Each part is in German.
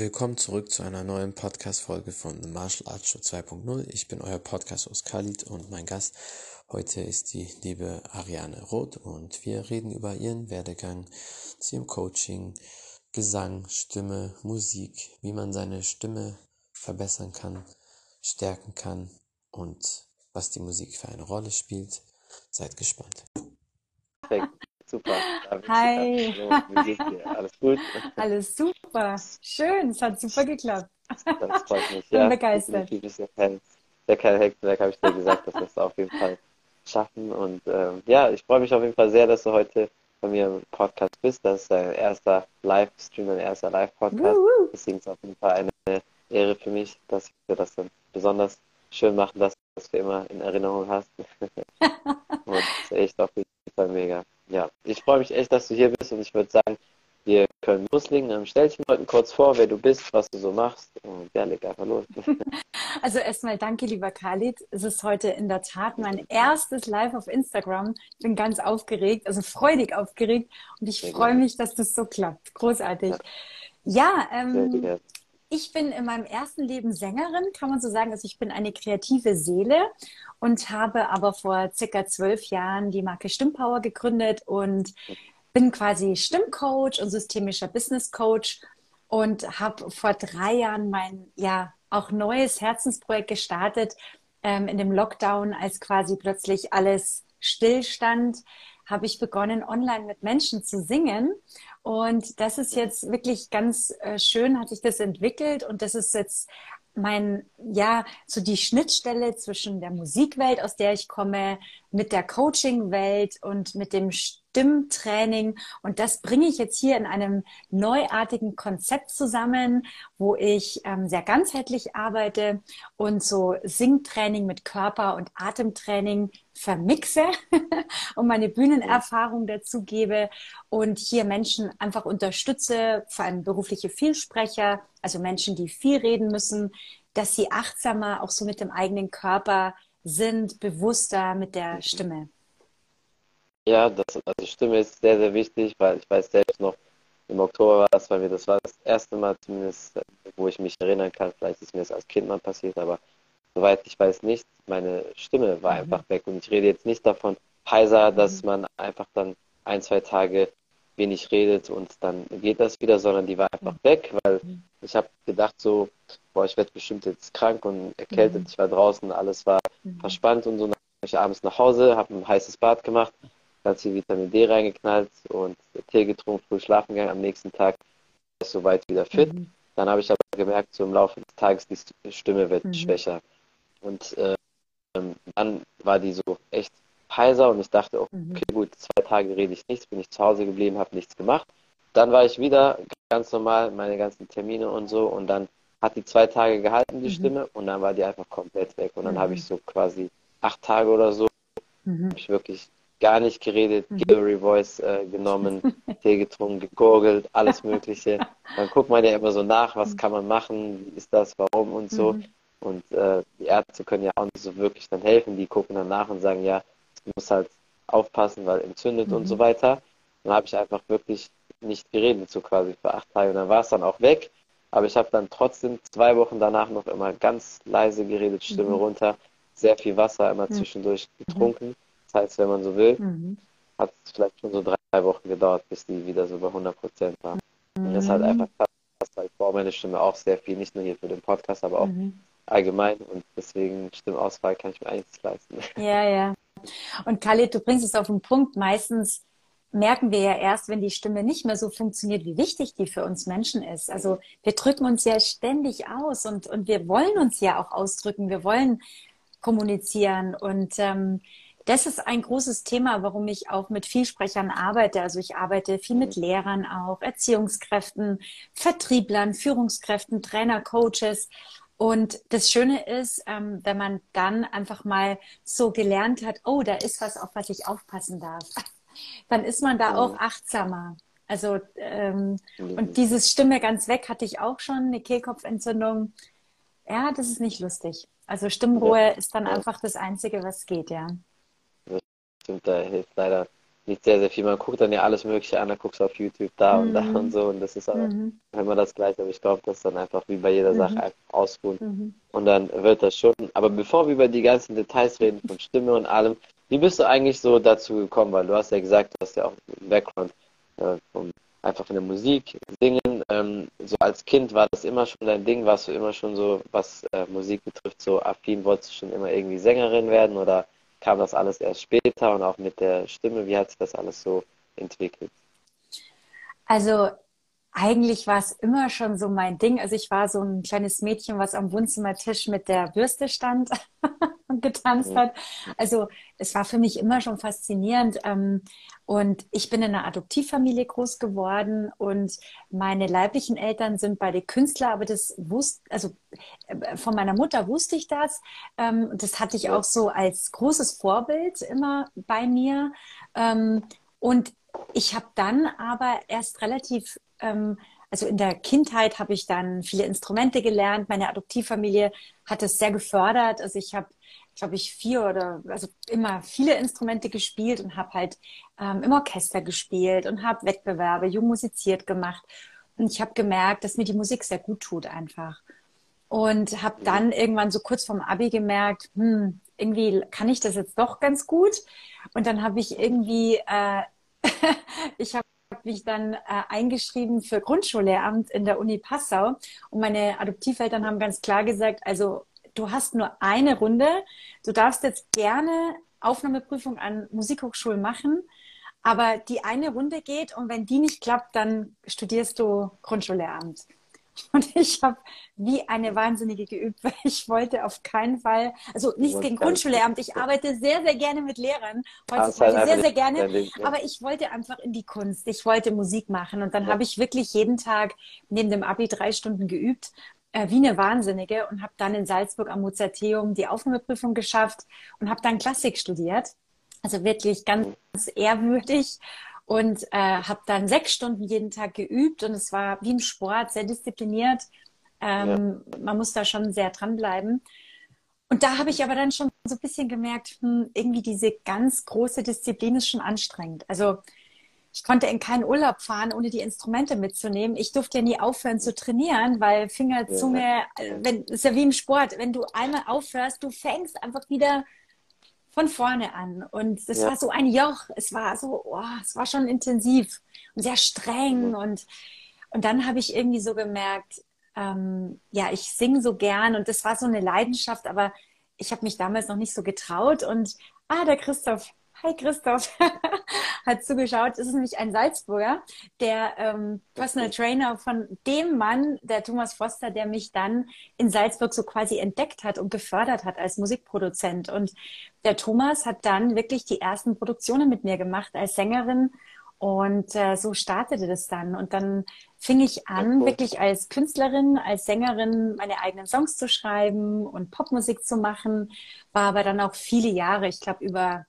Willkommen zurück zu einer neuen Podcast-Folge von The Martial Arts Show 2.0. Ich bin euer Podcast-Host Khalid und mein Gast heute ist die liebe Ariane Roth und wir reden über ihren Werdegang zu ihrem Coaching, Gesang, Stimme, Musik, wie man seine Stimme verbessern kann, stärken kann und was die Musik für eine Rolle spielt. Seid gespannt. Perfekt. Super. Hi. Wie geht's dir? Alles gut? Alles super. Schön. Es hat super geklappt. Das freut mich. Bin Ja, begeistert. definitiv ist ja kein, ja kein Hexenwerk, habe ich dir gesagt, dass wir es auf jeden Fall schaffen. Und ähm, ja, ich freue mich auf jeden Fall sehr, dass du heute bei mir im Podcast bist. Das ist dein erster Livestream, dein erster Live-Podcast. Deswegen ist es auf jeden Fall eine Ehre für mich, dass wir das dann besonders schön machen, dass du das für immer in Erinnerung hast. Und das ist echt auf jeden Fall mega. Ja, ich freue mich echt, dass du hier bist und ich würde sagen, wir können loslegen. Ähm, stell dich den Leuten kurz vor, wer du bist, was du so machst und ja, leg einfach los. Also erstmal danke, lieber Khalid. Es ist heute in der Tat mein erstes Live auf Instagram. Ich bin ganz aufgeregt, also freudig aufgeregt und ich freue mich, dass das so klappt. Großartig. Ja, ähm. Ich bin in meinem ersten Leben Sängerin, kann man so sagen. Also ich bin eine kreative Seele und habe aber vor circa zwölf Jahren die Marke Stimmpower gegründet und bin quasi Stimmcoach und systemischer Business Coach und habe vor drei Jahren mein ja auch neues Herzensprojekt gestartet ähm, in dem Lockdown, als quasi plötzlich alles stillstand, habe ich begonnen, online mit Menschen zu singen. Und das ist jetzt wirklich ganz äh, schön, hat sich das entwickelt. Und das ist jetzt mein, ja, so die Schnittstelle zwischen der Musikwelt, aus der ich komme, mit der Coaching-Welt und mit dem Stimmtraining. Und das bringe ich jetzt hier in einem neuartigen Konzept zusammen, wo ich ähm, sehr ganzheitlich arbeite und so Singtraining mit Körper- und Atemtraining vermixe und meine Bühnenerfahrung dazu gebe und hier Menschen einfach unterstütze, vor allem berufliche Vielsprecher, also Menschen, die viel reden müssen, dass sie achtsamer auch so mit dem eigenen Körper sind, bewusster mit der Stimme. Ja, das, also Stimme ist sehr, sehr wichtig, weil ich weiß selbst noch, im Oktober war es bei mir, das war das erste Mal zumindest, wo ich mich erinnern kann, vielleicht ist mir das als Kind mal passiert, aber soweit ich weiß nicht, meine Stimme war Mhm. einfach weg. Und ich rede jetzt nicht davon heiser, dass man einfach dann ein, zwei Tage wenig redet und dann geht das wieder, sondern die war einfach weg, weil Mhm. Ich habe gedacht so, boah, ich werde bestimmt jetzt krank und erkältet. Mhm. Ich war draußen, alles war Mhm. verspannt und so. Dann bin ich abends nach Hause, habe ein heißes Bad gemacht, ganz viel Vitamin D reingeknallt und Tee getrunken, früh schlafen gegangen. Am nächsten Tag war ich soweit wieder fit. Mhm. Dann habe ich aber gemerkt, so im Laufe des Tages, die Stimme wird Mhm. schwächer. Und ähm, dann war die so echt heiser und ich dachte, okay, Mhm. gut, zwei Tage rede ich nichts, bin ich zu Hause geblieben, habe nichts gemacht. Dann war ich wieder ganz normal, meine ganzen Termine und so und dann hat die zwei Tage gehalten, die Mhm. Stimme, und dann war die einfach komplett weg. Und dann Mhm. habe ich so quasi acht Tage oder so, Mhm. habe ich wirklich gar nicht geredet, Mhm. Gallery Voice äh, genommen, Tee getrunken, gegurgelt, alles Mögliche. Dann guckt man ja immer so nach, was kann man machen, wie ist das, warum und so. Mhm. Und äh, die Ärzte können ja auch nicht so wirklich dann helfen. Die gucken dann nach und sagen, ja, du musst halt aufpassen, weil entzündet Mhm. und so weiter. Dann habe ich einfach wirklich nicht geredet, so quasi für acht Tage. Und dann war es dann auch weg. Aber ich habe dann trotzdem zwei Wochen danach noch immer ganz leise geredet, Stimme Mhm. runter, sehr viel Wasser immer Mhm. zwischendurch getrunken. Das heißt, wenn man so will, Mhm. hat es vielleicht schon so drei Wochen gedauert, bis die wieder so bei 100 Prozent war. Und das halt Mhm. einfach krass, weil ich brauche meine Stimme auch sehr viel, nicht nur hier für den Podcast, aber auch Mhm. allgemein und deswegen Stimmauswahl kann ich mir eigentlich nicht leisten. Ja, ja. Und Khalid, du bringst es auf den Punkt. Meistens merken wir ja erst, wenn die Stimme nicht mehr so funktioniert, wie wichtig die für uns Menschen ist. Also wir drücken uns ja ständig aus und, und wir wollen uns ja auch ausdrücken. Wir wollen kommunizieren. Und ähm, das ist ein großes Thema, warum ich auch mit Vielsprechern arbeite. Also ich arbeite viel mit Lehrern auch, Erziehungskräften, Vertrieblern, Führungskräften, Trainer, Coaches. Und das Schöne ist, ähm, wenn man dann einfach mal so gelernt hat, oh, da ist was, auf was ich aufpassen darf, dann ist man da Mhm. auch achtsamer. Also ähm, Mhm. und dieses Stimme ganz weg hatte ich auch schon, eine Kehlkopfentzündung. Ja, das ist nicht lustig. Also Stimmruhe ist dann Ja. einfach das Einzige, was geht, ja. Stimmt, da hilft leider nicht sehr, sehr viel. Man guckt dann ja alles Mögliche an, dann guckst du auf YouTube da mhm. und da und so und das ist aber mhm. immer das Gleiche. Aber ich glaube, das ist dann einfach wie bei jeder Sache mhm. einfach ausruhen mhm. und dann wird das schon. Aber bevor wir über die ganzen Details reden, von Stimme und allem, wie bist du eigentlich so dazu gekommen? Weil du hast ja gesagt, du hast ja auch einen Background äh, vom, einfach von der Musik, Singen. Ähm, so als Kind war das immer schon dein Ding? Warst du immer schon so, was äh, Musik betrifft, so affin? Wolltest du schon immer irgendwie Sängerin werden oder kam das alles erst später und auch mit der Stimme? Wie hat sich das alles so entwickelt? Also eigentlich war es immer schon so mein Ding. Also ich war so ein kleines Mädchen, was am Wohnzimmertisch mit der Bürste stand und getanzt hat. Also es war für mich immer schon faszinierend. Ähm, und ich bin in einer Adoptivfamilie groß geworden und meine leiblichen Eltern sind beide Künstler, aber das wusste, also äh, von meiner Mutter wusste ich das. Ähm, das hatte ich auch so als großes Vorbild immer bei mir. Ähm, und ich habe dann aber erst relativ ähm, also in der Kindheit habe ich dann viele Instrumente gelernt. Meine Adoptivfamilie hat es sehr gefördert. Also ich habe, glaube ich, vier oder also immer viele Instrumente gespielt und habe halt ähm, im Orchester gespielt und habe Wettbewerbe, jung musiziert gemacht. Und ich habe gemerkt, dass mir die Musik sehr gut tut einfach. Und habe dann irgendwann so kurz vorm Abi gemerkt, hm, irgendwie kann ich das jetzt doch ganz gut. Und dann habe ich irgendwie, äh, ich habe habe mich dann äh, eingeschrieben für Grundschullehramt in der Uni Passau. Und meine Adoptiveltern haben ganz klar gesagt, also du hast nur eine Runde, du darfst jetzt gerne Aufnahmeprüfung an Musikhochschulen machen, aber die eine Runde geht und wenn die nicht klappt, dann studierst du Grundschullehramt. Und ich habe wie eine Wahnsinnige geübt, weil ich wollte auf keinen Fall, also nichts gegen Grundschullehramt, ich arbeite sehr, sehr gerne mit Lehrern, heutzutage halt sehr, sehr gerne, aber ich wollte einfach in die Kunst, ich wollte Musik machen. Und dann ja. habe ich wirklich jeden Tag neben dem Abi drei Stunden geübt, äh, wie eine Wahnsinnige und habe dann in Salzburg am Mozarteum die Aufnahmeprüfung geschafft und habe dann Klassik studiert. Also wirklich ganz ehrwürdig und äh, habe dann sechs Stunden jeden Tag geübt und es war wie im Sport, sehr diszipliniert. Ähm, ja. Man muss da schon sehr dranbleiben. Und da habe ich aber dann schon so ein bisschen gemerkt, hm, irgendwie diese ganz große Disziplin ist schon anstrengend. Also ich konnte in keinen Urlaub fahren, ohne die Instrumente mitzunehmen. Ich durfte ja nie aufhören zu trainieren, weil Finger, Zunge, ja. Äh, wenn, ist ja wie im Sport. Wenn du einmal aufhörst, du fängst einfach wieder von vorne an. Und das ja. war so ein Joch. Es war so, oh, es war schon intensiv und sehr streng. Mhm. Und, und dann habe ich irgendwie so gemerkt, ähm, ja, ich singe so gern und das war so eine Leidenschaft, aber ich habe mich damals noch nicht so getraut. Und ah, der Christoph, Hi Christoph, hat zugeschaut. Es ist nämlich ein Salzburger, der ähm, Personal Trainer von dem Mann, der Thomas Foster, der mich dann in Salzburg so quasi entdeckt hat und gefördert hat als Musikproduzent. Und der Thomas hat dann wirklich die ersten Produktionen mit mir gemacht als Sängerin. Und äh, so startete das dann. Und dann fing ich an, wirklich als Künstlerin, als Sängerin meine eigenen Songs zu schreiben und Popmusik zu machen. War aber dann auch viele Jahre, ich glaube über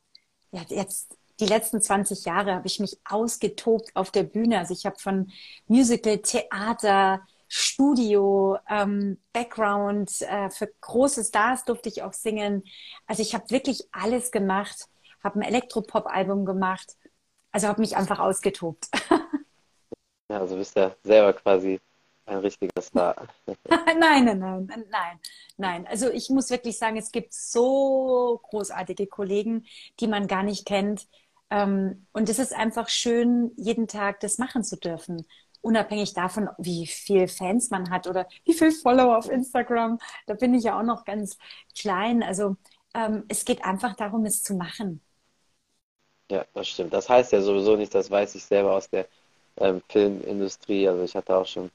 ja, jetzt die letzten 20 Jahre habe ich mich ausgetobt auf der Bühne. Also ich habe von Musical, Theater, Studio, ähm, Background, äh, für große Stars durfte ich auch singen. Also ich habe wirklich alles gemacht, habe ein Elektropop-Album gemacht. Also habe mich einfach ausgetobt. ja, also bist ja selber quasi ein richtiger Star. nein, nein, nein, nein, nein. Also ich muss wirklich sagen, es gibt so großartige Kollegen, die man gar nicht kennt. Ähm, und es ist einfach schön, jeden Tag das machen zu dürfen. Unabhängig davon, wie viel Fans man hat oder wie viel Follower auf Instagram. Da bin ich ja auch noch ganz klein. Also ähm, es geht einfach darum, es zu machen. Ja, das stimmt. Das heißt ja sowieso nicht, das weiß ich selber aus der ähm, Filmindustrie. Also ich hatte auch schon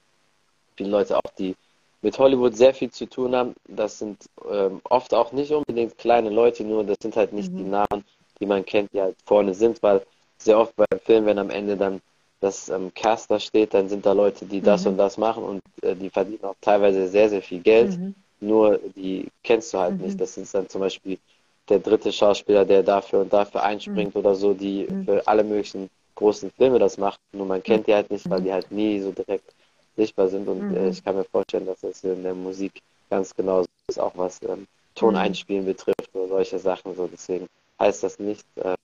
viele Leute auch, die mit Hollywood sehr viel zu tun haben. Das sind ähm, oft auch nicht unbedingt kleine Leute, nur das sind halt nicht mhm. die Namen, die man kennt, die halt vorne sind, weil sehr oft beim Film, wenn am Ende dann das ähm, Caster steht, dann sind da Leute, die das mhm. und das machen und äh, die verdienen auch teilweise sehr, sehr viel Geld. Mhm. Nur die kennst du halt mhm. nicht. Das ist dann zum Beispiel der dritte Schauspieler, der dafür und dafür einspringt mhm. oder so, die mhm. für alle möglichen großen Filme das macht. Nur man kennt die halt nicht, weil die halt nie so direkt sichtbar sind. Und äh, mhm. äh, ich kann mir vorstellen, dass das in der Musik ganz genauso ist, auch was ähm, Ton mhm. betrifft oder solche Sachen. So deswegen heißt das nicht. Äh,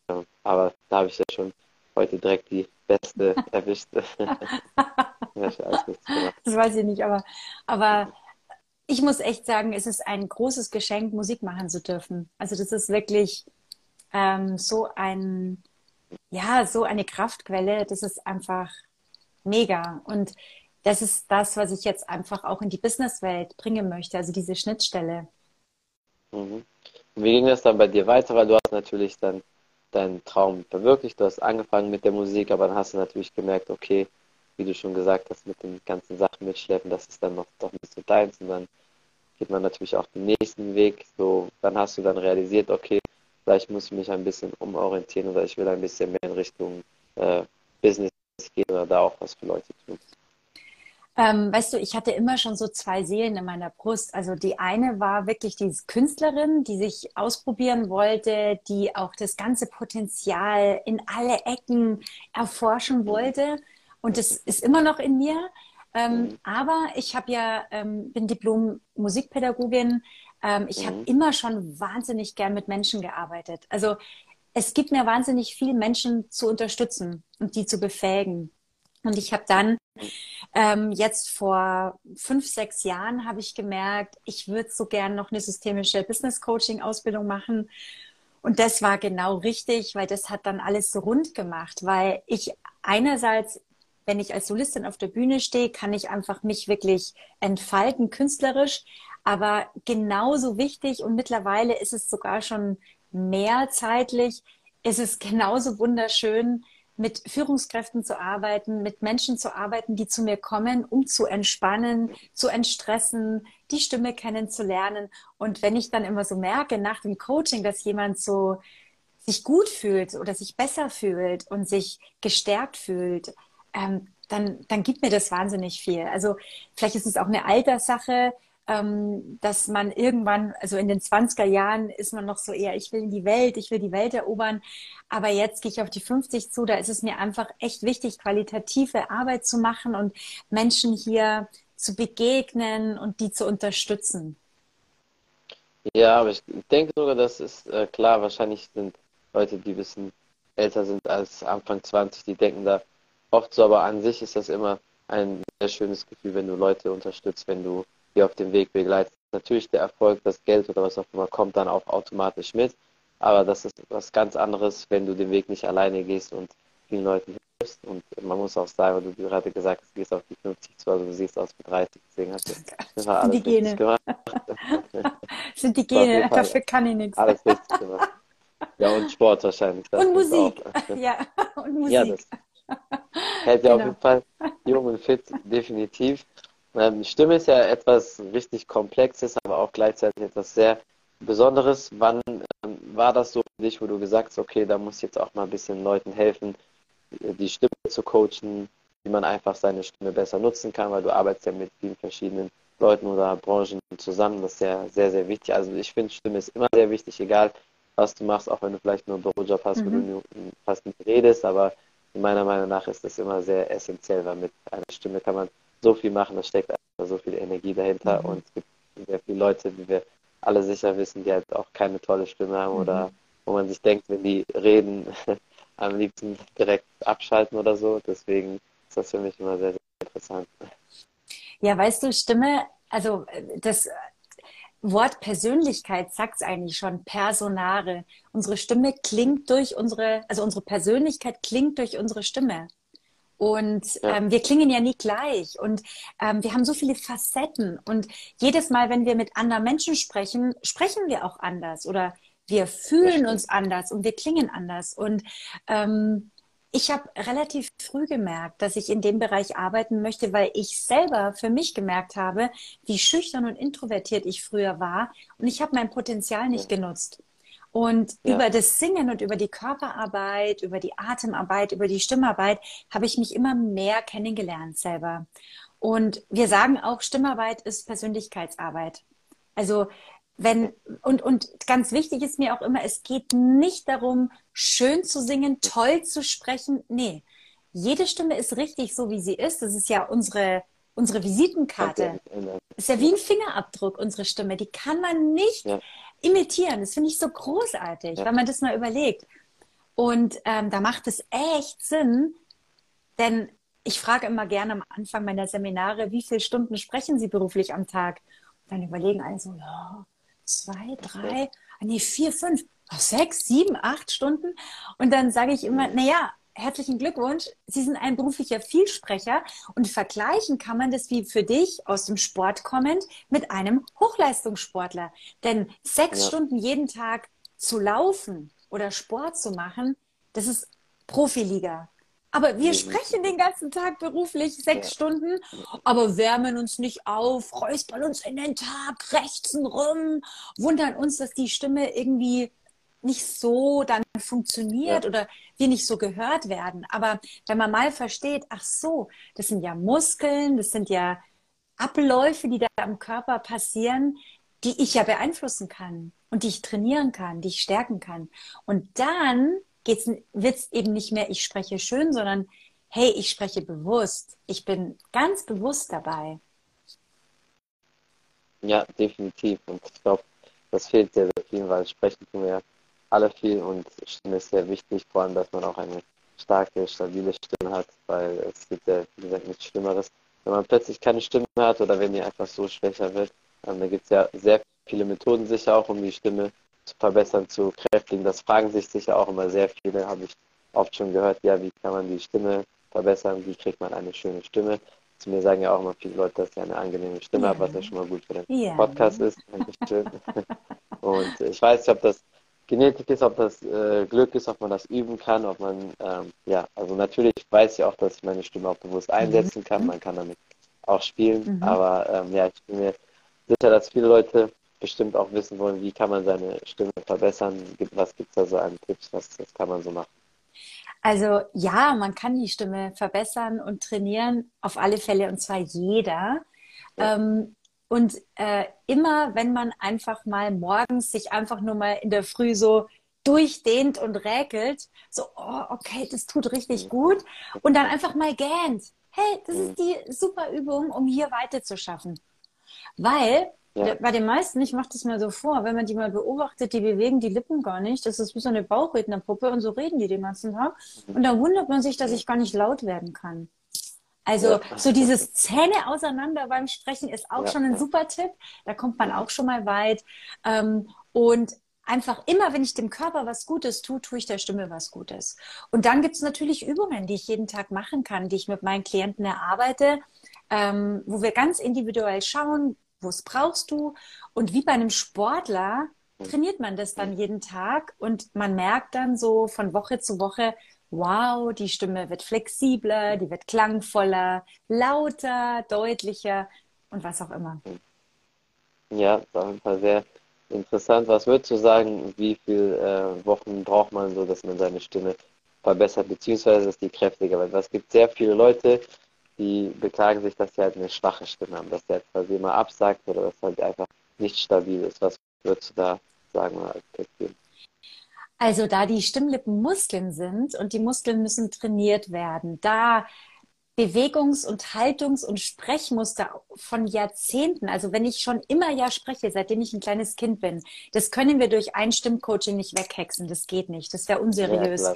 aber da habe ich ja schon heute direkt die beste erwischt. das weiß ich nicht, aber, aber ich muss echt sagen, es ist ein großes Geschenk, Musik machen zu dürfen. Also das ist wirklich ähm, so ein, ja, so eine Kraftquelle. Das ist einfach mega. Und das ist das, was ich jetzt einfach auch in die Businesswelt bringen möchte, also diese Schnittstelle. Mhm. Wie ging das dann bei dir weiter? Weil du hast natürlich dann deinen Traum verwirklicht, du hast angefangen mit der Musik, aber dann hast du natürlich gemerkt, okay, wie du schon gesagt hast, mit den ganzen Sachen mitschleppen, das ist dann noch doch nicht so deins und dann geht man natürlich auch den nächsten Weg. So, dann hast du dann realisiert, okay, vielleicht muss ich mich ein bisschen umorientieren oder ich will ein bisschen mehr in Richtung äh, Business gehen oder da auch was für Leute tun. Ähm, weißt du, ich hatte immer schon so zwei Seelen in meiner Brust. Also die eine war wirklich diese Künstlerin, die sich ausprobieren wollte, die auch das ganze Potenzial in alle Ecken erforschen wollte. Und das ist immer noch in mir. Ähm, mhm. aber ich habe ja, ähm, bin Diplom-Musikpädagogin. Ähm, ich mhm. habe immer schon wahnsinnig gern mit Menschen gearbeitet. Also es gibt mir wahnsinnig viel, Menschen zu unterstützen und die zu befähigen. Und ich habe dann ähm, jetzt vor fünf, sechs Jahren habe ich gemerkt, ich würde so gern noch eine systemische Business Coaching Ausbildung machen. Und das war genau richtig, weil das hat dann alles so rund gemacht, weil ich einerseits wenn ich als Solistin auf der Bühne stehe, kann ich einfach mich wirklich entfalten, künstlerisch. Aber genauso wichtig und mittlerweile ist es sogar schon mehr zeitlich, ist es genauso wunderschön, mit Führungskräften zu arbeiten, mit Menschen zu arbeiten, die zu mir kommen, um zu entspannen, zu entstressen, die Stimme kennenzulernen. Und wenn ich dann immer so merke nach dem Coaching, dass jemand so sich gut fühlt oder sich besser fühlt und sich gestärkt fühlt, ähm, dann, dann gibt mir das wahnsinnig viel. Also vielleicht ist es auch eine Alterssache, ähm, dass man irgendwann, also in den 20er Jahren ist man noch so eher, ich will in die Welt, ich will die Welt erobern. Aber jetzt gehe ich auf die 50 zu, da ist es mir einfach echt wichtig, qualitative Arbeit zu machen und Menschen hier zu begegnen und die zu unterstützen. Ja, aber ich denke sogar, das ist äh, klar, wahrscheinlich sind Leute, die bisschen älter sind als Anfang 20, die denken da oft so, aber an sich ist das immer ein sehr schönes Gefühl, wenn du Leute unterstützt, wenn du die auf dem Weg begleitest. Natürlich der Erfolg, das Geld oder was auch immer kommt dann auch automatisch mit, aber das ist was ganz anderes, wenn du den Weg nicht alleine gehst und vielen Leuten hilfst. Und man muss auch sagen, weil du gerade gesagt hast, du gehst auf die 50 zu, also du siehst aus wie 30, deswegen hast du alles die Gene. gemacht. sind die Gene, dafür kann ich nichts. Alles richtig gemacht. Ja, und Sport wahrscheinlich. und Musik. ja, und Musik. Ja, das, Hält ja genau. auf jeden Fall jung und fit, definitiv. Ähm, Stimme ist ja etwas richtig Komplexes, aber auch gleichzeitig etwas sehr Besonderes. Wann ähm, war das so für dich, wo du gesagt hast, okay, da muss ich jetzt auch mal ein bisschen Leuten helfen, die Stimme zu coachen, wie man einfach seine Stimme besser nutzen kann, weil du arbeitest ja mit vielen verschiedenen Leuten oder Branchen zusammen. Das ist ja sehr, sehr wichtig. Also ich finde, Stimme ist immer sehr wichtig, egal was du machst, auch wenn du vielleicht nur einen Bürojob hast, mhm. wo du nur fast nicht redest, aber meiner Meinung nach ist das immer sehr essentiell, weil mit einer Stimme kann man so viel machen, da steckt einfach so viel Energie dahinter mhm. und es gibt sehr viele Leute, wie wir alle sicher wissen, die halt auch keine tolle Stimme haben mhm. oder wo man sich denkt, wenn die reden, am liebsten direkt abschalten oder so. Deswegen ist das für mich immer sehr, sehr interessant. Ja, weißt du, Stimme, also das Wort Persönlichkeit sagt es eigentlich schon, Personare. Unsere Stimme klingt durch unsere, also unsere Persönlichkeit klingt durch unsere Stimme. Und ja. ähm, wir klingen ja nie gleich. Und ähm, wir haben so viele Facetten. Und jedes Mal, wenn wir mit anderen Menschen sprechen, sprechen wir auch anders. Oder wir fühlen uns anders und wir klingen anders. Und ähm, ich habe relativ früh gemerkt, dass ich in dem Bereich arbeiten möchte, weil ich selber für mich gemerkt habe, wie schüchtern und introvertiert ich früher war. Und ich habe mein Potenzial nicht genutzt. Und ja. über das Singen und über die Körperarbeit, über die Atemarbeit, über die Stimmarbeit habe ich mich immer mehr kennengelernt selber. Und wir sagen auch, Stimmarbeit ist Persönlichkeitsarbeit. Also wenn, und, und ganz wichtig ist mir auch immer, es geht nicht darum, schön zu singen, toll zu sprechen. Nee, jede Stimme ist richtig, so wie sie ist. Das ist ja unsere, unsere Visitenkarte. Ist ja wie ein Fingerabdruck, unsere Stimme. Die kann man nicht ja. Imitieren. Das finde ich so großartig, ja. wenn man das mal überlegt. Und ähm, da macht es echt Sinn, denn ich frage immer gerne am Anfang meiner Seminare, wie viele Stunden sprechen Sie beruflich am Tag? Und dann überlegen alle so, ja, zwei, drei, ah, nee, vier, fünf, sechs, sieben, acht Stunden. Und dann sage ich immer, naja, herzlichen Glückwunsch, Sie sind ein beruflicher Vielsprecher und vergleichen kann man das wie für dich aus dem Sport kommend mit einem Hochleistungssportler. Denn sechs ja. Stunden jeden Tag zu laufen oder Sport zu machen, das ist Profiliga. Aber wir sprechen den ganzen Tag beruflich sechs ja. Stunden, aber wärmen uns nicht auf, räuspern uns in den Tag, rechtsen rum, wundern uns, dass die Stimme irgendwie nicht so dann funktioniert ja. oder wir nicht so gehört werden. Aber wenn man mal versteht, ach so, das sind ja Muskeln, das sind ja Abläufe, die da im Körper passieren, die ich ja beeinflussen kann und die ich trainieren kann, die ich stärken kann. Und dann wird es eben nicht mehr, ich spreche schön, sondern hey, ich spreche bewusst. Ich bin ganz bewusst dabei. Ja, definitiv. Und ich glaube, das fehlt sehr, sehr viel, weil sprechen tun wir alle viel und Stimme ist sehr wichtig, vor allem, dass man auch eine starke, stabile Stimme hat, weil es gibt ja, wie gesagt, nichts Schlimmeres. Wenn man plötzlich keine Stimme hat oder wenn die einfach so schwächer wird, ähm, da gibt es ja sehr viele Methoden sicher auch, um die Stimme zu verbessern, zu kräftigen. Das fragen sich sicher auch immer sehr viele, habe ich oft schon gehört, ja, wie kann man die Stimme verbessern, wie kriegt man eine schöne Stimme. Zu mir sagen ja auch immer viele Leute, dass ich eine angenehme Stimme ja. habe, was ja schon mal gut für den ja. Podcast ist. Dankeschön. Und ich weiß nicht, ob das Genetik ist, ob das äh, Glück ist, ob man das üben kann, ob man, ähm, ja, also natürlich weiß ich auch, dass ich meine Stimme auch bewusst mhm. einsetzen kann. Man kann damit auch spielen, mhm. aber ähm, ja, ich bin mir sicher, dass viele Leute bestimmt auch wissen wollen, wie kann man seine Stimme verbessern? Was gibt es da so an Tipps? Was, was kann man so machen? Also ja, man kann die Stimme verbessern und trainieren, auf alle Fälle, und zwar jeder. Ja. Ähm, und äh, immer, wenn man einfach mal morgens sich einfach nur mal in der Früh so durchdehnt und räkelt, so, oh, okay, das tut richtig gut. Und dann einfach mal gähnt. Hey, das ist die super Übung, um hier weiter zu schaffen. Weil ja. Bei den meisten, ich mache das mal so vor, wenn man die mal beobachtet, die bewegen die Lippen gar nicht. Das ist wie so eine Bauchrednerpuppe und so reden die den ganzen Tag. Mhm. Und dann wundert man sich, dass ich gar nicht laut werden kann. Also so dieses Zähne auseinander beim Sprechen ist auch ja. schon ein super Tipp. Da kommt man auch schon mal weit. Ähm, und einfach immer, wenn ich dem Körper was Gutes tue, tue ich der Stimme was Gutes. Und dann gibt es natürlich Übungen, die ich jeden Tag machen kann, die ich mit meinen Klienten erarbeite, ähm, wo wir ganz individuell schauen, was brauchst du? Und wie bei einem Sportler trainiert man das dann jeden Tag und man merkt dann so von Woche zu Woche, wow, die Stimme wird flexibler, die wird klangvoller, lauter, deutlicher und was auch immer. Ja, das war sehr interessant. Was würdest du sagen, wie viele äh, Wochen braucht man so, dass man seine Stimme verbessert, beziehungsweise dass die kräftiger wird? Es gibt sehr viele Leute, die beklagen sich, dass sie halt eine schwache Stimme haben, dass der halt quasi immer absagt oder dass halt einfach nicht stabil ist. Was würdest du da sagen oder als Tipp geben? Also da die Stimmlippen Muskeln sind und die Muskeln müssen trainiert werden, da Bewegungs- und Haltungs- und Sprechmuster von Jahrzehnten. Also wenn ich schon immer ja spreche, seitdem ich ein kleines Kind bin, das können wir durch ein Stimmcoaching nicht weghexen. Das geht nicht. Das wäre unseriös. Ja,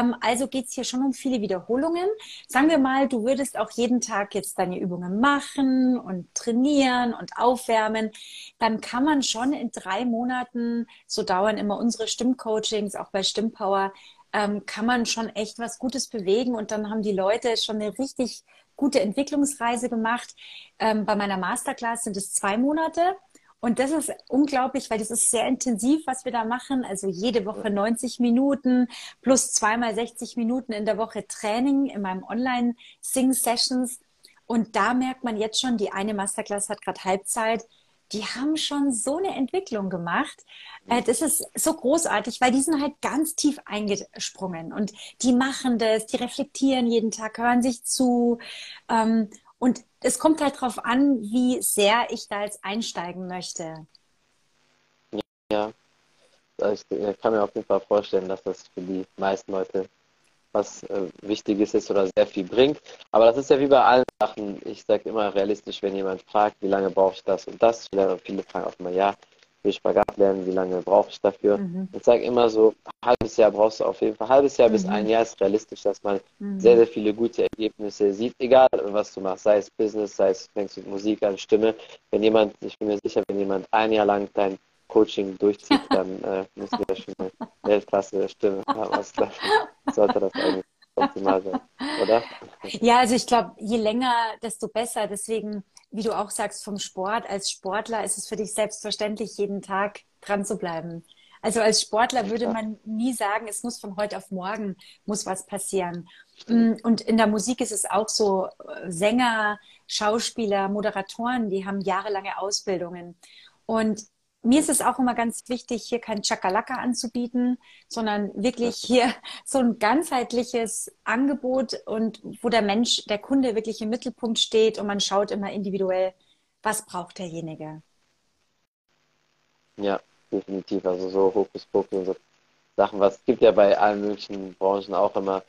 ähm, also geht's hier schon um viele Wiederholungen. Sagen wir mal, du würdest auch jeden Tag jetzt deine Übungen machen und trainieren und aufwärmen. Dann kann man schon in drei Monaten, so dauern immer unsere Stimmcoachings, auch bei Stimmpower, ähm, kann man schon echt was Gutes bewegen. Und dann haben die Leute schon eine richtig gute Entwicklungsreise gemacht. Ähm, bei meiner Masterclass sind es zwei Monate. Und das ist unglaublich, weil das ist sehr intensiv, was wir da machen. Also jede Woche 90 Minuten plus zweimal 60 Minuten in der Woche Training in meinem Online-Sing-Sessions. Und da merkt man jetzt schon, die eine Masterclass hat gerade Halbzeit die haben schon so eine Entwicklung gemacht. Äh, das ist so großartig, weil die sind halt ganz tief eingesprungen und die machen das, die reflektieren jeden Tag, hören sich zu. Ähm, und es kommt halt darauf an, wie sehr ich da jetzt einsteigen möchte. Ja, ich kann mir auf jeden Fall vorstellen, dass das für die meisten Leute was äh, Wichtiges ist oder sehr viel bringt. Aber das ist ja wie bei allen Sachen. Ich sage immer realistisch, wenn jemand fragt, wie lange brauche ich das und das. Viele fragen auch immer, ja, will Spagat lernen, wie lange brauche ich dafür? Mhm. Ich sage immer so, ein halbes Jahr brauchst du auf jeden Fall. Ein halbes Jahr mhm. bis ein Jahr ist realistisch, dass man mhm. sehr, sehr viele gute Ergebnisse sieht, egal was du machst, sei es Business, sei es fängst mit Musik an, Stimme. Wenn jemand, ich bin mir sicher, wenn jemand ein Jahr lang dein Coaching durchzieht, dann äh, müssen wir schon eine Weltklasse Stimme haben. Also, sollte das eigentlich optimal sein, oder? Ja, also ich glaube, je länger, desto besser. Deswegen, wie du auch sagst, vom Sport, als Sportler ist es für dich selbstverständlich, jeden Tag dran zu bleiben. Also als Sportler würde man nie sagen, es muss von heute auf morgen muss was passieren. Mm, und in der Musik ist es auch so, Sänger, Schauspieler, Moderatoren, die haben jahrelange Ausbildungen. Und mir ist es auch immer ganz wichtig, hier kein Chakalaka anzubieten, sondern wirklich hier so ein ganzheitliches Angebot und wo der Mensch, der Kunde wirklich im Mittelpunkt steht und man schaut immer individuell, was braucht derjenige. Ja, definitiv. Also so Hokuspokus und so Sachen, was gibt ja bei allen möglichen Branchen auch immer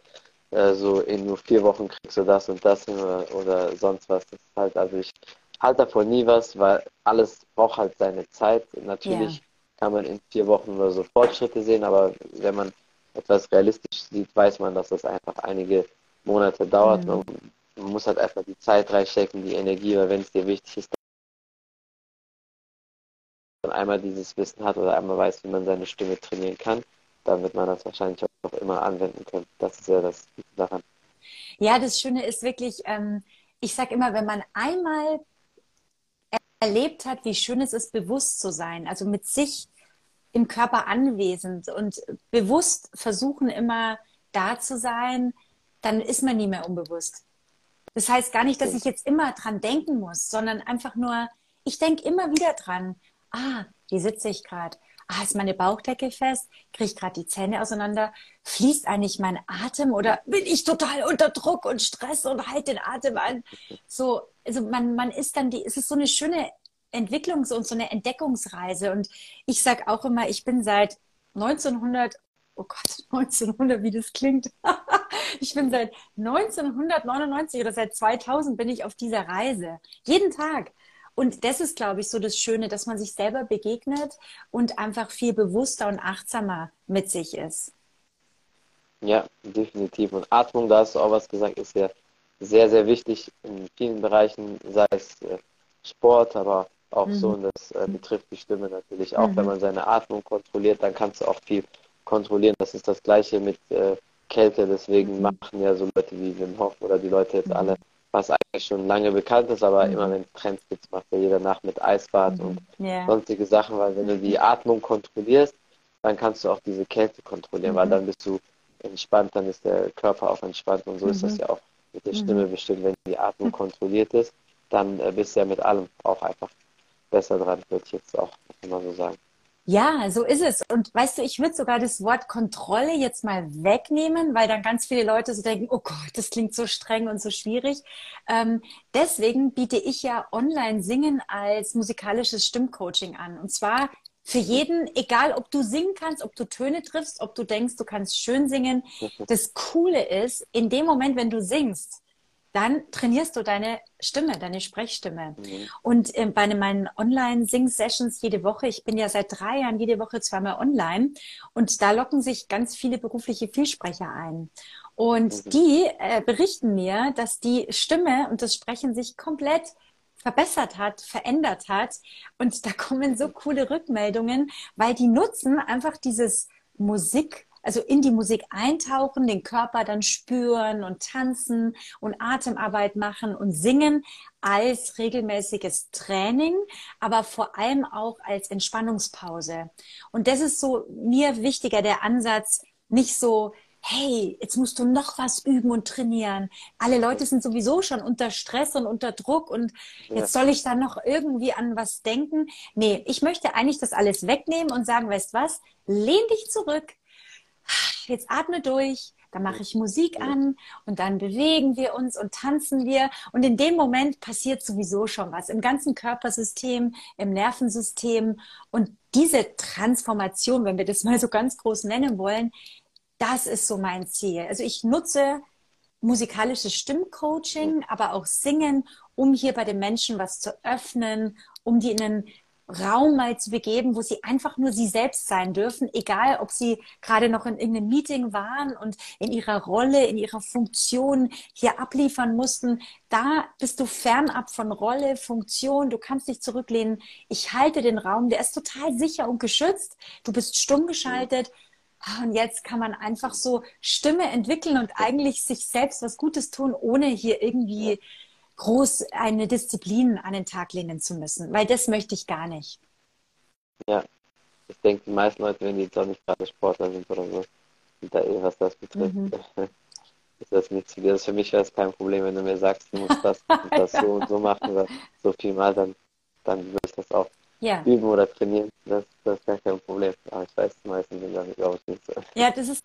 äh, so in nur vier Wochen kriegst du das und das oder, oder sonst was. Das ist halt, also ich halte davon nie was, weil alles braucht halt seine Zeit. Natürlich ja. kann man in vier Wochen nur so Fortschritte sehen, aber wenn man etwas realistisch sieht, weiß man, dass das einfach einige Monate dauert. Mhm. Man, man muss halt einfach die Zeit reinstecken, die Energie, weil wenn es dir wichtig ist, dann einmal dieses Wissen hat oder einmal weiß, wie man seine Stimme trainieren kann, dann wird man das wahrscheinlich auch immer anwenden können. Das ist ja das Gute daran. Ja, das Schöne ist wirklich, ähm, ich sage immer, wenn man einmal erlebt hat, wie schön es ist, bewusst zu sein, also mit sich im Körper anwesend und bewusst versuchen immer da zu sein, dann ist man nie mehr unbewusst. Das heißt gar nicht, dass ich jetzt immer dran denken muss, sondern einfach nur, ich denke immer wieder dran. Ah, hier sitze ich gerade ah, ist meine Bauchdecke fest? Kriege ich gerade die Zähne auseinander? Fließt eigentlich mein Atem oder bin ich total unter Druck und Stress und halte den Atem an? So, also man, man ist dann die, es ist so eine schöne Entwicklungs- und so eine Entdeckungsreise. Und ich sage auch immer, ich bin seit 1900, oh Gott, 1900, wie das klingt. ich bin seit 1999 oder seit 2000 bin ich auf dieser Reise. Jeden Tag. Und das ist, glaube ich, so das Schöne, dass man sich selber begegnet und einfach viel bewusster und achtsamer mit sich ist. Ja, definitiv. Und Atmung, da hast du auch was gesagt, ist ja sehr, sehr wichtig in vielen Bereichen, sei es äh, Sport, aber auch mhm. so, und das äh, betrifft die Stimme natürlich auch. Mhm. Wenn man seine Atmung kontrolliert, dann kannst du auch viel kontrollieren. Das ist das Gleiche mit äh, Kälte, deswegen mhm. machen ja so Leute wie Wim Hof oder die Leute jetzt mhm. alle was eigentlich schon lange bekannt ist, aber mhm. immer wenn Trends gibt, macht ja jeder nach mit Eisbad mhm. und yeah. sonstige Sachen, weil wenn du die Atmung kontrollierst, dann kannst du auch diese Kälte kontrollieren, mhm. weil dann bist du entspannt, dann ist der Körper auch entspannt und so ist das mhm. ja auch mit der Stimme mhm. bestimmt, wenn die Atmung kontrolliert ist, dann äh, bist du ja mit allem auch einfach besser dran, würde ich jetzt auch immer so sagen. Ja, so ist es. Und weißt du, ich würde sogar das Wort Kontrolle jetzt mal wegnehmen, weil dann ganz viele Leute so denken, oh Gott, das klingt so streng und so schwierig. Ähm, deswegen biete ich ja Online-Singen als musikalisches Stimmcoaching an. Und zwar für jeden, egal ob du singen kannst, ob du Töne triffst, ob du denkst, du kannst schön singen. Das Coole ist, in dem Moment, wenn du singst, dann trainierst du deine Stimme, deine Sprechstimme. Mhm. Und äh, bei meinen Online-Sing-Sessions jede Woche, ich bin ja seit drei Jahren jede Woche zweimal online und da locken sich ganz viele berufliche Vielsprecher ein. Und mhm. die äh, berichten mir, dass die Stimme und das Sprechen sich komplett verbessert hat, verändert hat. Und da kommen so coole Rückmeldungen, weil die nutzen einfach dieses Musik also in die Musik eintauchen, den Körper dann spüren und tanzen und Atemarbeit machen und singen als regelmäßiges Training, aber vor allem auch als Entspannungspause. Und das ist so mir wichtiger, der Ansatz, nicht so, hey, jetzt musst du noch was üben und trainieren. Alle Leute sind sowieso schon unter Stress und unter Druck und jetzt soll ich da noch irgendwie an was denken. Nee, ich möchte eigentlich das alles wegnehmen und sagen, weißt was, lehn dich zurück, jetzt atme durch, dann mache ich Musik an und dann bewegen wir uns und tanzen wir. Und in dem Moment passiert sowieso schon was im ganzen Körpersystem, im Nervensystem. Und diese Transformation, wenn wir das mal so ganz groß nennen wollen, das ist so mein Ziel. Also ich nutze musikalisches Stimmcoaching, aber auch Singen, um hier bei den Menschen was zu öffnen, um die in einen Raum mal zu begeben, wo sie einfach nur sie selbst sein dürfen, egal ob sie gerade noch in irgendeinem Meeting waren und in ihrer Rolle, in ihrer Funktion hier abliefern mussten. Da bist du fernab von Rolle, Funktion, du kannst dich zurücklehnen. Ich halte den Raum, der ist total sicher und geschützt. Du bist stumm geschaltet. Ah, und jetzt kann man einfach so Stimme entwickeln und eigentlich sich selbst was Gutes tun, ohne hier irgendwie groß eine Disziplin an den Tag lehnen zu müssen, weil das möchte ich gar nicht. Ja, ich denke, die meisten Leute, wenn die jetzt auch nicht gerade Sportler sind oder so, sind da eh, was das betrifft. Mhm. ist das nicht zu dir. Also für mich wäre es kein Problem, wenn du mir sagst, du musst das und das so und so machen oder so viel mal, dann, dann würde ich das auch ja. üben oder trainieren. Das, das ist gar kein Problem. Aber ich weiß, die meisten sind damit, glaube ich, nicht so. Ja, das ist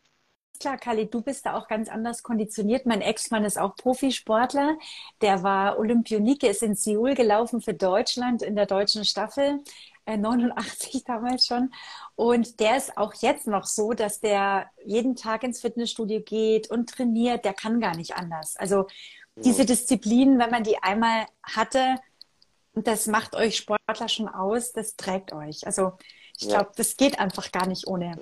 klar, Kali, du bist da auch ganz anders konditioniert. Mein Ex-Mann ist auch Profisportler. Der war Olympionike, ist in Seoul gelaufen für Deutschland in der deutschen Staffel. 89 äh, damals schon. Und der ist auch jetzt noch so, dass der jeden Tag ins Fitnessstudio geht und trainiert. Der kann gar nicht anders. Also diese Disziplin, wenn man die einmal hatte, das macht euch Sportler schon aus, das trägt euch. Also ich glaube, das geht einfach gar nicht ohne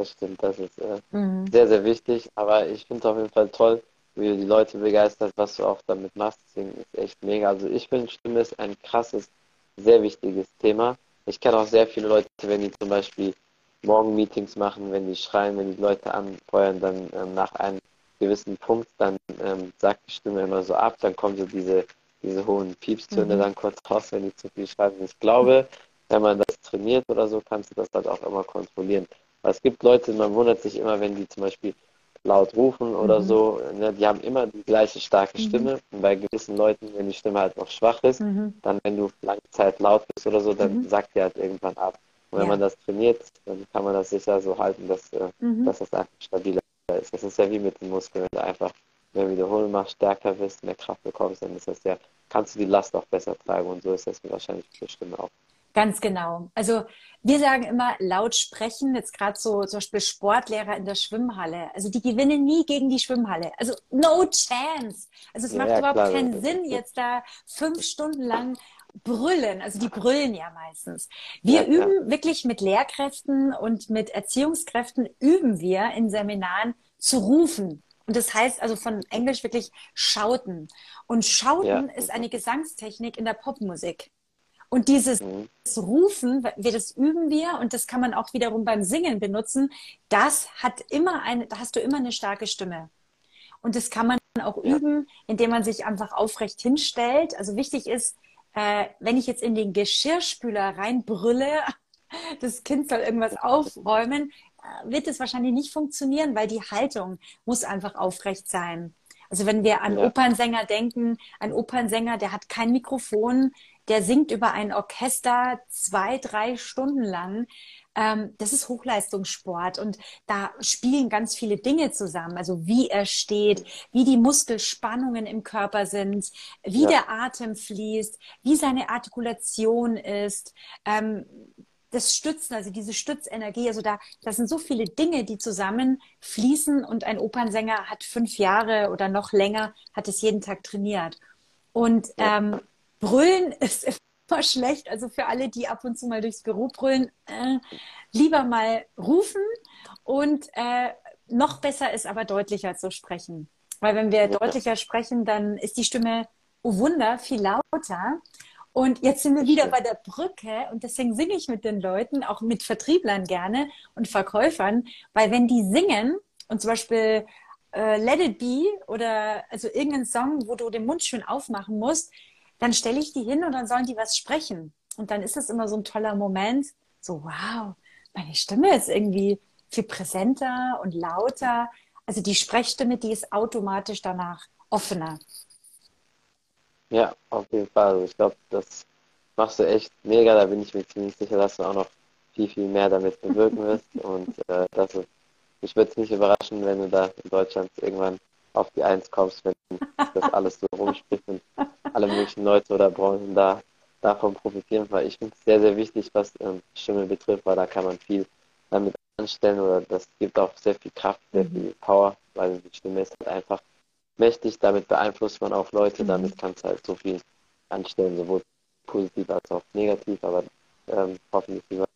das stimmt. Das ist äh, mhm. sehr, sehr wichtig. Aber ich finde es auf jeden Fall toll, wie du die Leute begeistert, was du auch damit machst. Deswegen ist echt mega. Also ich finde, Stimme ist ein krasses, sehr wichtiges Thema. Ich kenne auch sehr viele Leute, wenn die zum Beispiel morgen Meetings machen, wenn die schreien, wenn die Leute anfeuern, dann ähm, nach einem gewissen Punkt, dann ähm, sagt die Stimme immer so ab, dann kommen so diese, diese hohen Piepstöne mhm. dann kurz raus, wenn die zu viel schreiben. Ich glaube, wenn man das trainiert oder so, kannst du das halt auch immer kontrollieren. Weil es gibt Leute, man wundert sich immer, wenn die zum Beispiel laut rufen oder mhm. so, ne, die haben immer die gleiche starke mhm. Stimme. Und bei gewissen Leuten, wenn die Stimme halt noch schwach ist, mhm. dann wenn du lange Zeit laut bist oder so, dann mhm. sagt die halt irgendwann ab. Und wenn ja. man das trainiert, dann kann man das sicher so halten, dass, äh, mhm. dass das einfach stabiler ist. Das ist ja wie mit den Muskeln, einfach mehr Wiederholen machst, stärker wirst, mehr Kraft bekommst, dann ist das ja, kannst du die Last auch besser tragen und so ist das wahrscheinlich für Stimme auch. Ganz genau. Also wir sagen immer laut sprechen, jetzt gerade so zum Beispiel Sportlehrer in der Schwimmhalle. Also die gewinnen nie gegen die Schwimmhalle. Also no chance. Also es ja, macht überhaupt klar. keinen Sinn, jetzt da fünf Stunden lang brüllen. Also die brüllen ja meistens. Wir ja, üben ja. wirklich mit Lehrkräften und mit Erziehungskräften üben wir in Seminaren zu rufen. Und das heißt also von Englisch wirklich schauten. Und schauten ist eine Gesangstechnik in der Popmusik. Und dieses mhm. Rufen, wir das üben wir und das kann man auch wiederum beim Singen benutzen. Das hat immer eine, da hast du immer eine starke Stimme. Und das kann man auch üben, indem man sich einfach aufrecht hinstellt. Also wichtig ist, äh, wenn ich jetzt in den Geschirrspüler reinbrülle, das Kind soll irgendwas aufräumen, wird es wahrscheinlich nicht funktionieren, weil die Haltung muss einfach aufrecht sein. Also wenn wir an ja. Opernsänger denken, ein Opernsänger, der hat kein Mikrofon, der singt über ein Orchester zwei, drei Stunden lang. Ähm, das ist Hochleistungssport und da spielen ganz viele Dinge zusammen. Also wie er steht, wie die Muskelspannungen im Körper sind, wie ja. der Atem fließt, wie seine Artikulation ist. Das Stützen, also diese Stützenergie, also da, das sind so viele Dinge, die zusammen fließen und ein Opernsänger hat fünf Jahre oder noch länger, hat es jeden Tag trainiert. Und ähm, Brüllen ist immer schlecht. Also für alle, die ab und zu mal durchs Büro brüllen, äh, lieber mal rufen. Und äh, noch besser ist aber deutlicher zu sprechen. Weil wenn wir deutlicher sprechen, dann ist die Stimme, oh Wunder, viel lauter. Und jetzt sind wir wieder bei der Brücke und deswegen singe ich mit den Leuten, auch mit Vertrieblern gerne und Verkäufern, weil wenn die singen und zum Beispiel äh, Let It Be oder also irgendeinen Song, wo du den Mund schön aufmachen musst, dann stelle ich die hin und dann sollen die was sprechen. Und dann ist das immer so ein toller Moment, so wow, meine Stimme ist irgendwie viel präsenter und lauter. Also die Sprechstimme, die ist automatisch danach offener. Ja, auf jeden Fall. Also ich glaube, das machst du echt mega. Da bin ich mir ziemlich sicher, dass du auch noch viel, viel mehr damit bewirken wirst. Und äh, das ist, mich würde es nicht überraschen, wenn du da in Deutschland irgendwann auf die Eins kommst, wenn das alles so rumspricht und alle möglichen Leute oder Branchen da davon profitieren, weil ich finde es sehr, sehr wichtig, was ähm, Stimme betrifft, weil da kann man viel damit anstellen oder das gibt auch sehr viel Kraft, sehr mhm. viel Power, weil die Stimme ist halt einfach mächtig, damit beeinflusst man auch Leute, mhm. damit kannst halt so viel anstellen, sowohl positiv als auch negativ, aber ähm, hoffentlich immer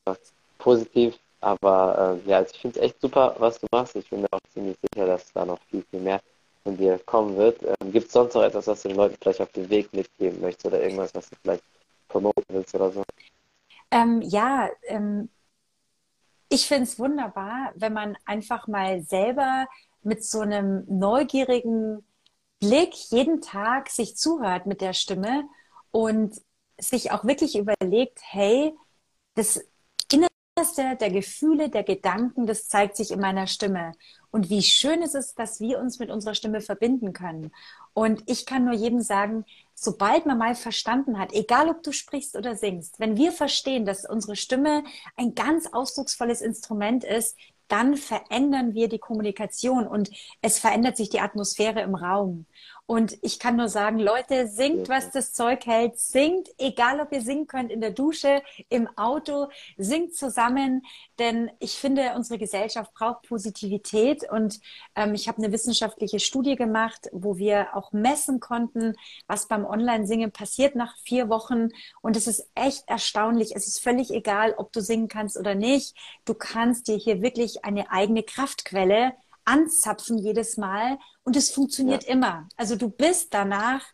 positiv. Aber ähm, ja, also ich finde es echt super, was du machst. Ich bin mir auch ziemlich sicher, dass da noch viel, viel mehr von dir kommen wird. Ähm, Gibt es sonst noch etwas, was du den Leuten vielleicht auf den Weg mitgeben möchtest oder irgendwas, was du vielleicht promoten willst oder so? Ähm, ja, ähm, ich finde es wunderbar, wenn man einfach mal selber mit so einem neugierigen Blick jeden Tag sich zuhört mit der Stimme und sich auch wirklich überlegt, hey, das Innerste der Gefühle, der Gedanken, das zeigt sich in meiner Stimme. Und wie schön ist es, dass wir uns mit unserer Stimme verbinden können. Und ich kann nur jedem sagen, sobald man mal verstanden hat, egal ob du sprichst oder singst, wenn wir verstehen, dass unsere Stimme ein ganz ausdrucksvolles Instrument ist, dann verändern wir die Kommunikation und es verändert sich die Atmosphäre im Raum. Und ich kann nur sagen, Leute, singt, was das Zeug hält. Singt, egal ob ihr singen könnt in der Dusche, im Auto, singt zusammen. Denn ich finde, unsere Gesellschaft braucht Positivität. Und ähm, ich habe eine wissenschaftliche Studie gemacht, wo wir auch messen konnten, was beim Online-Singen passiert nach vier Wochen. Und es ist echt erstaunlich. Es ist völlig egal, ob du singen kannst oder nicht. Du kannst dir hier wirklich eine eigene Kraftquelle anzapfen jedes Mal und es funktioniert ja. immer. Also du bist danach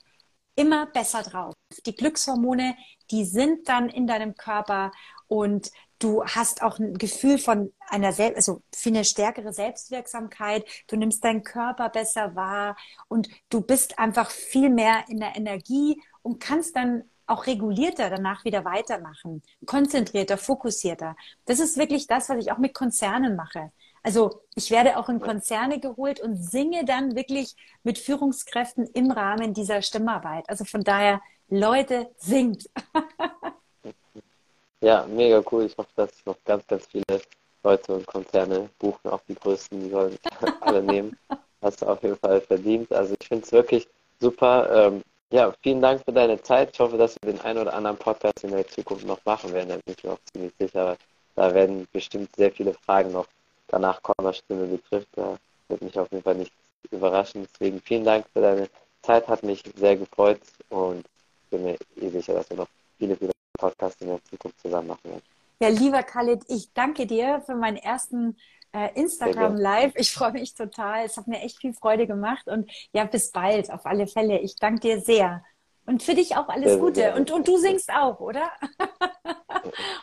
immer besser drauf. Die Glückshormone, die sind dann in deinem Körper und du hast auch ein Gefühl von einer Sel also für eine stärkere Selbstwirksamkeit. Du nimmst deinen Körper besser wahr und du bist einfach viel mehr in der Energie und kannst dann auch regulierter danach wieder weitermachen, konzentrierter, fokussierter. Das ist wirklich das, was ich auch mit Konzernen mache. Also ich werde auch in Konzerne geholt und singe dann wirklich mit Führungskräften im Rahmen dieser Stimmarbeit. Also von daher, Leute, singt. ja, mega cool. Ich hoffe, dass noch ganz, ganz viele Leute und Konzerne buchen, auch die größten, die sollen alle nehmen. Hast du auf jeden Fall verdient. Also ich finde es wirklich super. Ähm, ja, vielen Dank für deine Zeit. Ich hoffe, dass wir den einen oder anderen Podcast in der Zukunft noch machen werden. Da bin ich mir auch ziemlich sicher. Da werden bestimmt sehr viele Fragen noch danach Connors Stimme betrifft. Da wird mich auf jeden Fall nicht überraschen. Deswegen vielen Dank für deine Zeit, hat mich sehr gefreut und bin mir eh sicher, dass wir noch viele, viele Podcasts in der Zukunft zusammen machen werden. Ja, lieber Khalid, ich danke dir für meinen ersten äh, Instagram Live. Ich freue mich total. Es hat mir echt viel Freude gemacht und ja, bis bald auf alle Fälle. Ich danke dir sehr. Und für dich auch alles Gute. Und, und du singst auch, oder?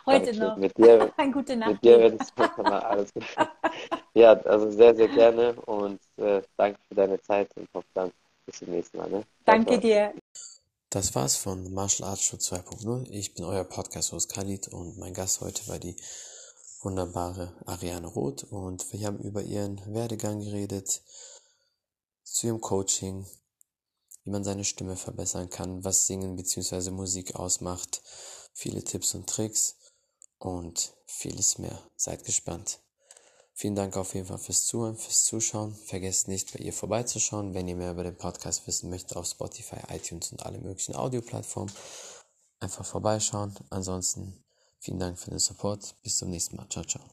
Heute noch. Mit dir, Eine gute Nacht. Mit dir werde ich mal alles gut. ja, also sehr, sehr gerne und äh, danke für deine Zeit und hoffe dann bis zum nächsten Mal. Ne? Danke dir. Das war's von Martial Arts Show 2.0. Ich bin euer Podcast-Host Khalid und mein Gast heute war die wunderbare Ariane Roth und wir haben über ihren Werdegang geredet, zu ihrem Coaching, wie man seine Stimme verbessern kann, was Singen bzw. Musik ausmacht, viele Tipps und Tricks und vieles mehr. Seid gespannt. Vielen Dank auf jeden Fall fürs Zuhören, fürs Zuschauen. Vergesst nicht, bei ihr vorbeizuschauen, wenn ihr mehr über den Podcast wissen möchtet, auf Spotify, iTunes und alle möglichen Audioplattformen. Einfach vorbeischauen. Ansonsten vielen Dank für den Support. Bis zum nächsten Mal. Ciao, ciao.